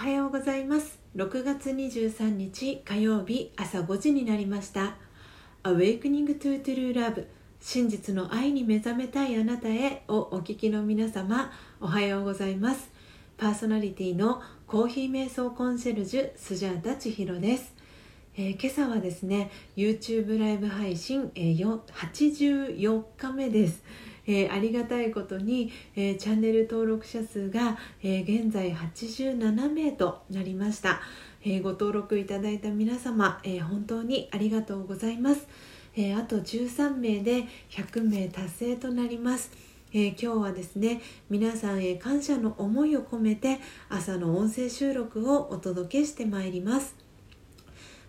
おはようございます。6月23日火曜日朝5時になりました。Awakening to True Love 真実の愛に目覚めたいあなたへをお聞きの皆様おはようございます。パーソナリティのコーヒー瞑想コンシェルジュスジャータ千尋です。えー、今朝はですね YouTube ライブ配信、えー、84日目です、えー、ありがたいことに、えチャンネル登録者数が、え現在87名となりました、えご登録いただいた皆様、え本当にありがとうございます、えあと13名で100名達成となります。え、今日はですね皆さんへ感謝の思いを込めて朝の音声収録をお届けしてまいります。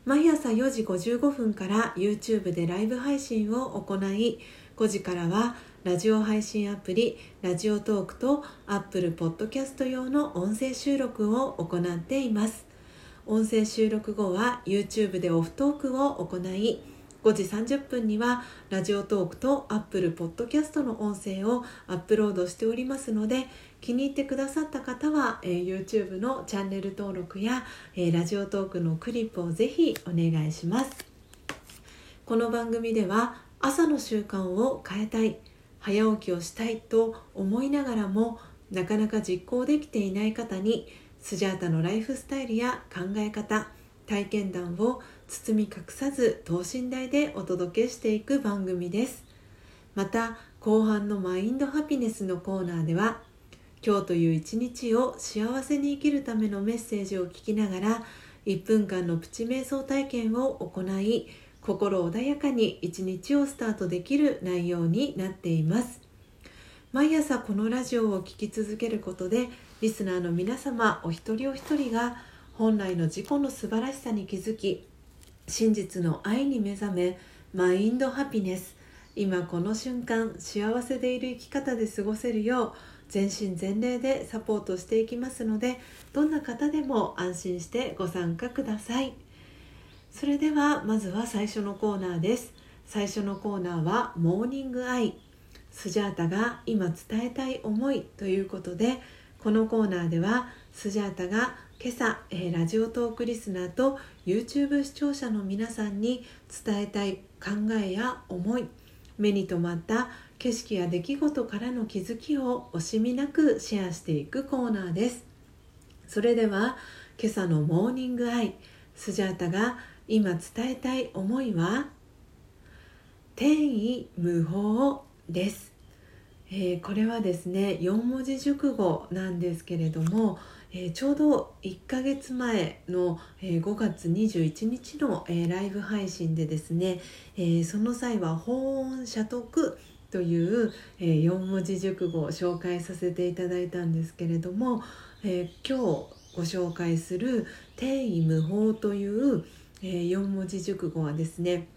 毎朝4時55分から YouTube でライブ配信を行い5時からはラジオ配信アプリラジオトークと Apple Podcast 用の音声収録を行っています。音声収録後は YouTube でオフトークを行い5時30分にはラジオトークと Apple Podcast の音声をアップロードしておりますので気に入ってくださった方は、えー、YouTube のチャンネル登録や、えー、ラジオトークのクリップをぜひお願いします。この番組では朝の習慣を変えたい早起きをしたいと思いながらもなかなか実行できていない方にスジャータのライフスタイルや考え方体験談を包み隠さず等身大でお届けしていく番組です。また後半のマインドハピネスのコーナーでは今日という一日を幸せに生きるためのメッセージを聞きながら1分間のプチ瞑想体験を行い心穏やかに一日をスタートできる内容になっています。毎朝このラジオを聴き続けることでリスナーの皆様お一人お一人が本来の自己の素晴らしさに気づき真実の愛に目覚めマインドハピネス。今この瞬間幸せでいる生き方で過ごせるよう全身全霊でサポートしていきますのでどんな方でも安心してご参加ください。それではまずは最初のコーナーです最初のコーナーはモーニングアイスジャータが今伝えたい思いということでこのコーナーではスジャータが今朝、え、ラジオトークリスナーと YouTube 視聴者の皆さんに伝えたい考えや思い目に留まった景色や出来事からの気づきを惜しみなくシェアしていくコーナーです。それでは今朝のモーニングアイスジャータが今伝えたい思いは天意無法です、えー、これはですね4文字熟語なんですけれども、えー、ちょうど1ヶ月前の、えー、5月21日の、えライブ配信でですね、えその際は法音社得という、え4文字熟語を紹介させていただいたんですけれども、え今日ご紹介する「天意無法」という「えー、4文字熟語はですね、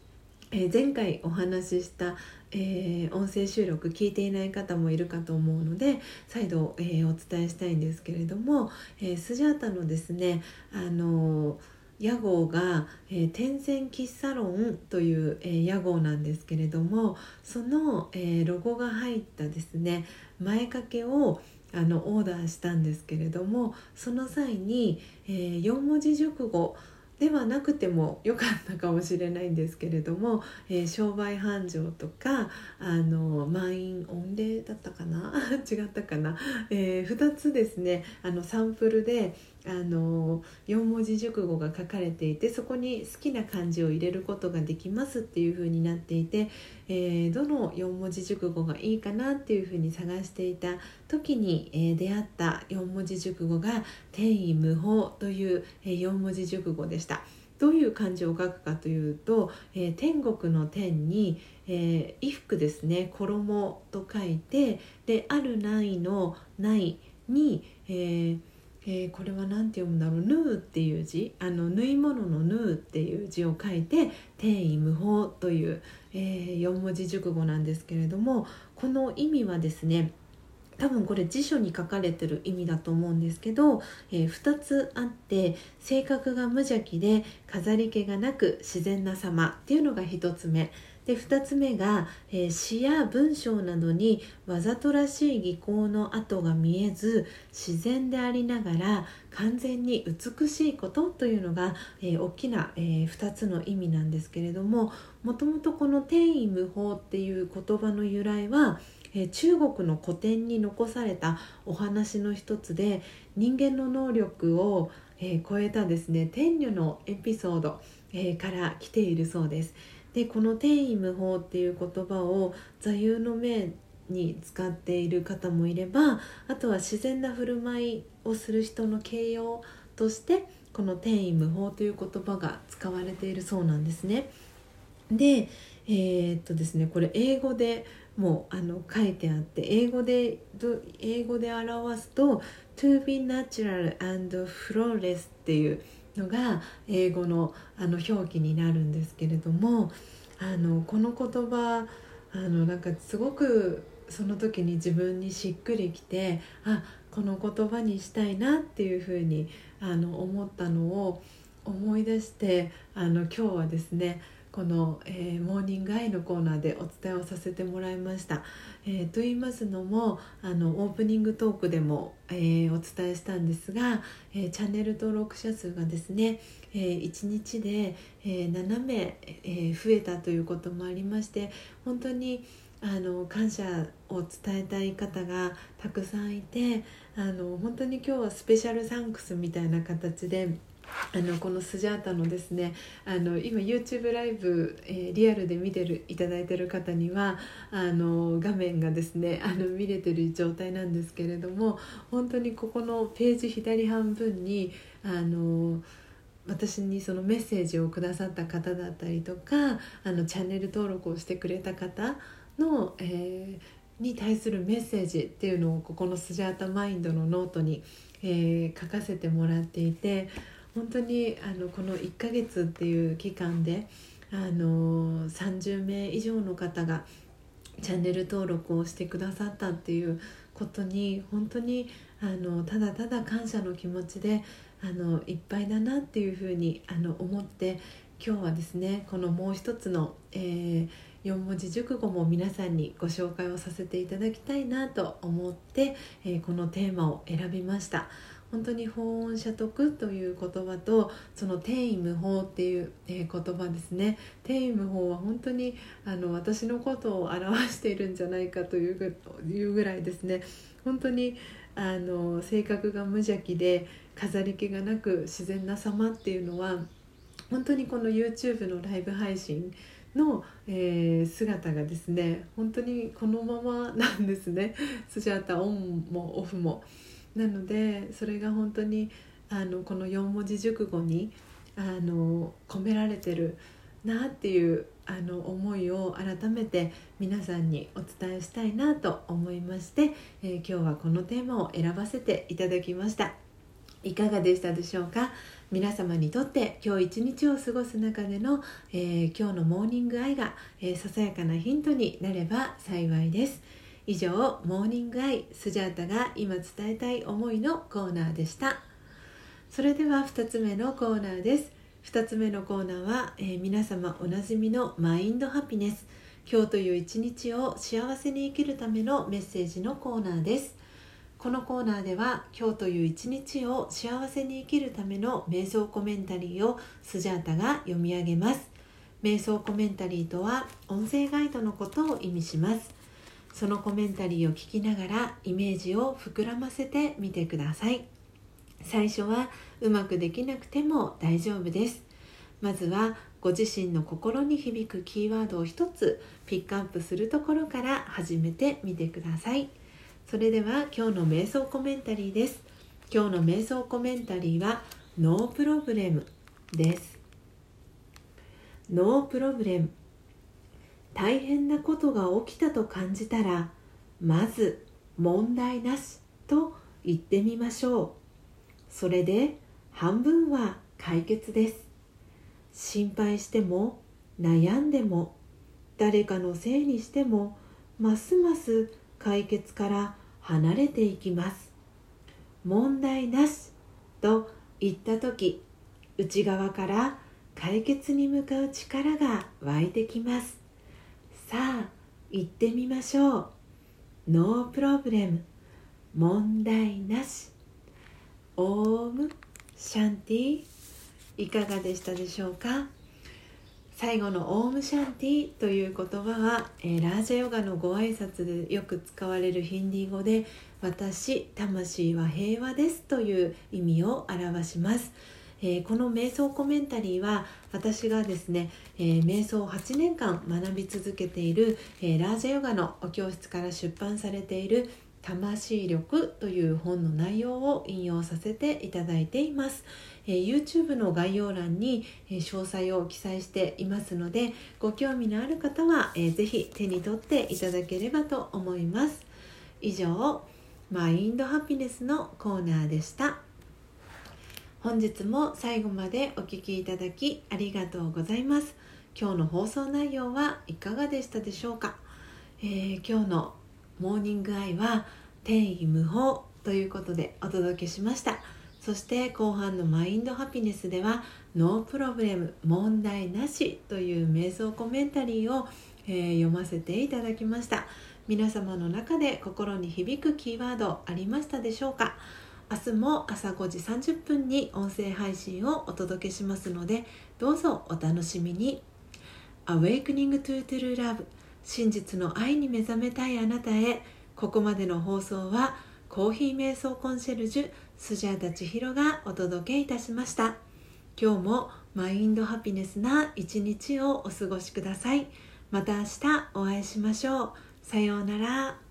え、前回お話しした、えー、音声収録聞いていない方もいるかと思うので再度、えー、お伝えしたいんですけれども、えー、スジャータのですねあの屋号が、えー、天線喫茶ロンという、えー、屋号なんですけれどもその、えー、ロゴが入ったですね前掛けをあのオーダーしたんですけれどもその際に、えー、4文字熟語ではなくてもよかったかもしれないんですけれども、えー、商売繁盛とかあの満員御礼だったかな？違ったかな、えー、2つですねあのサンプルであの4文字熟語が書かれていてそこに好きな漢字を入れることができますっていう風になっていて、えー、どの4文字熟語がいいかなっていう風に探していた時に、えー、出会った4文字熟語が「天意無法」という、えー、4文字熟語でした。どういう漢字を書くかというと、えー、天国の天に、えー、衣服ですね衣と書いてであるないのないに、えーえー、これは何て読むんだろう「縫う」っていう字。あの縫い物の「縫う」っていう字を書いて「天意無法」という、えー、4文字熟語なんですけれどもこの意味はですね多分これ辞書に書かれてる意味だと思うんですけど、えー、2つあって性格が無邪気で飾り気がなく自然な様っていうのが1つ目。で2つ目が、えー、詩や文章などにわざとらしい技巧の跡が見えず自然でありながら完全に美しいことというのが、えー、大きな、えー、2つの意味なんですけれどももともとこの「天意無法」っていう言葉の由来はえ中国の古典に残されたお話の一つで人間の能力を、え超えたですね天女のエピソード、えから来ているそうです。でこの「天意無法」っていう言葉を座右の銘に使っている方もいればあとは自然な振る舞いをする人の形容としてこの「天意無法」という言葉が使われているそうなんですね。でえー、っとですねこれ英語でもうあの書いてあって英語で英語で表すと「to be natural and flawless」っていうのが英語のあの表記になるんですけれどもあのこの言葉あのなんかすごくその時に自分にしっくりきてあこの言葉にしたいなっていうふうにあの思ったのを思い出してあの今日はですねこの、えー、モーニングアイのコーナーでお伝えをさせてもらいました。えー、と言いますのもあのオープニングトークでも、えー、お伝えしたんですが、えチャンネル登録者数がですね、え1日で、え7名、え増えたということもありまして本当にあの感謝を伝えたい方がたくさんいてあの本当に今日はスペシャルサンクスみたいな形で。あのこのスジャータのですねあの今 YouTube ライブ、えー、リアルで見てるいただいてる方にはあの画面がですねあの見れてる状態なんですけれども本当にここのページ左半分にあの私にそのメッセージをくださった方だったりとかあのチャンネル登録をしてくれた方の、えー、に対するメッセージっていうのをここのスジャータマインドのノートに、えー、書かせてもらっていて本当にあのこの1ヶ月っていう期間であの30名以上の方がチャンネル登録をしてくださったっていうことに本当にあのただただ感謝の気持ちであのいっぱいだなっていうふうにあの思って今日はですねこのもう一つの、えー、4文字熟語も皆さんにご紹介をさせていただきたいなと思って、えー、このテーマを選びました。本当に法音社得という言葉とその天意無法っていう、言葉ですね。天意無法は本当にあの私のことを表しているんじゃないかといういうぐらいですね。本当にあの性格が無邪気で飾り気がなく自然な様っていうのは本当にこの YouTube のライブ配信の、えー、姿がですね本当にこのままなんですね。スジャータオンもオフも。なのでそれが本当にあのこの4文字熟語にあの込められてるなっていうあの思いを改めて皆さんにお伝えしたいなと思いまして、えー、今日はこのテーマを選ばせていただきました。いかがでしたでしょうか？皆様にとって今日一日を過ごす中での、えー、今日のモーニングアイが、えー、ささやかなヒントになれば幸いです。以上モーニングアイスジャータが今伝えたい思いのコーナーでした。それでは2つ目のコーナーです。2つ目のコーナーは、えー、皆様おなじみのマインドハピネス。今日という一日を幸せに生きるためのメッセージのコーナーです。このコーナーでは今日という一日を幸せに生きるための瞑想コメンタリーをスジャータが読み上げます。瞑想コメンタリーとは音声ガイドのことを意味します。そのコメンタリーを聞きながらイメージを膨らませてみてください。最初はうまくできなくても大丈夫です。まずはご自身の心に響くキーワードを一つピックアップするところから始めてみてください。それでは今日の瞑想コメンタリーです。今日の瞑想コメンタリーはノープロブレムです。ノープロブレム。大変なことが起きたと感じたらまず問題なしと言ってみましょう。それで半分は解決です。心配しても悩んでも誰かのせいにしてもますます解決から離れていきます。問題なしと言った時内側から解決に向かう力が湧いてきます。さあ行ってみましょう。ノープロブレム。問題なし。ओम शांति。いかがでしたでしょうか？最後のओम शांति という言葉は、えー、ラージャヨガのご挨拶でよく使われるヒンディー語で私魂は平和ですという意味を表します。えー、この瞑想コメンタリーは私がですね、えー、瞑想を8年間学び続けている、えー、ラージャヨガのお教室から出版されている魂力という本の内容を引用させていただいています、え、YouTube の概要欄に、え、詳細を記載していますのでご興味のある方は、えー、ぜひ手に取っていただければと思います。以上マインドハピネスのコーナーでした。本日も最後までお聴きいただきありがとうございます。今日の放送内容はいかがでしたでしょうか、えー、今日のモーニングアイは天衣無縫ということでお届けしました。そして後半のマインドハピネスではノープロブレム問題なしという瞑想コメンタリーを、えー、読ませていただきました。皆様の中で心に響くキーワードありましたでしょうか？明日も朝5時30分に音声配信をお届けしますのでどうぞお楽しみに。Awakening to True Love 真実の愛に目覚めたいあなたへ。ここまでの放送はコーヒー瞑想コンシェルジュスジャータ千尋がお届けいたしました。今日もマインドハピネスな一日をお過ごしください。また明日お会いしましょう。さようなら。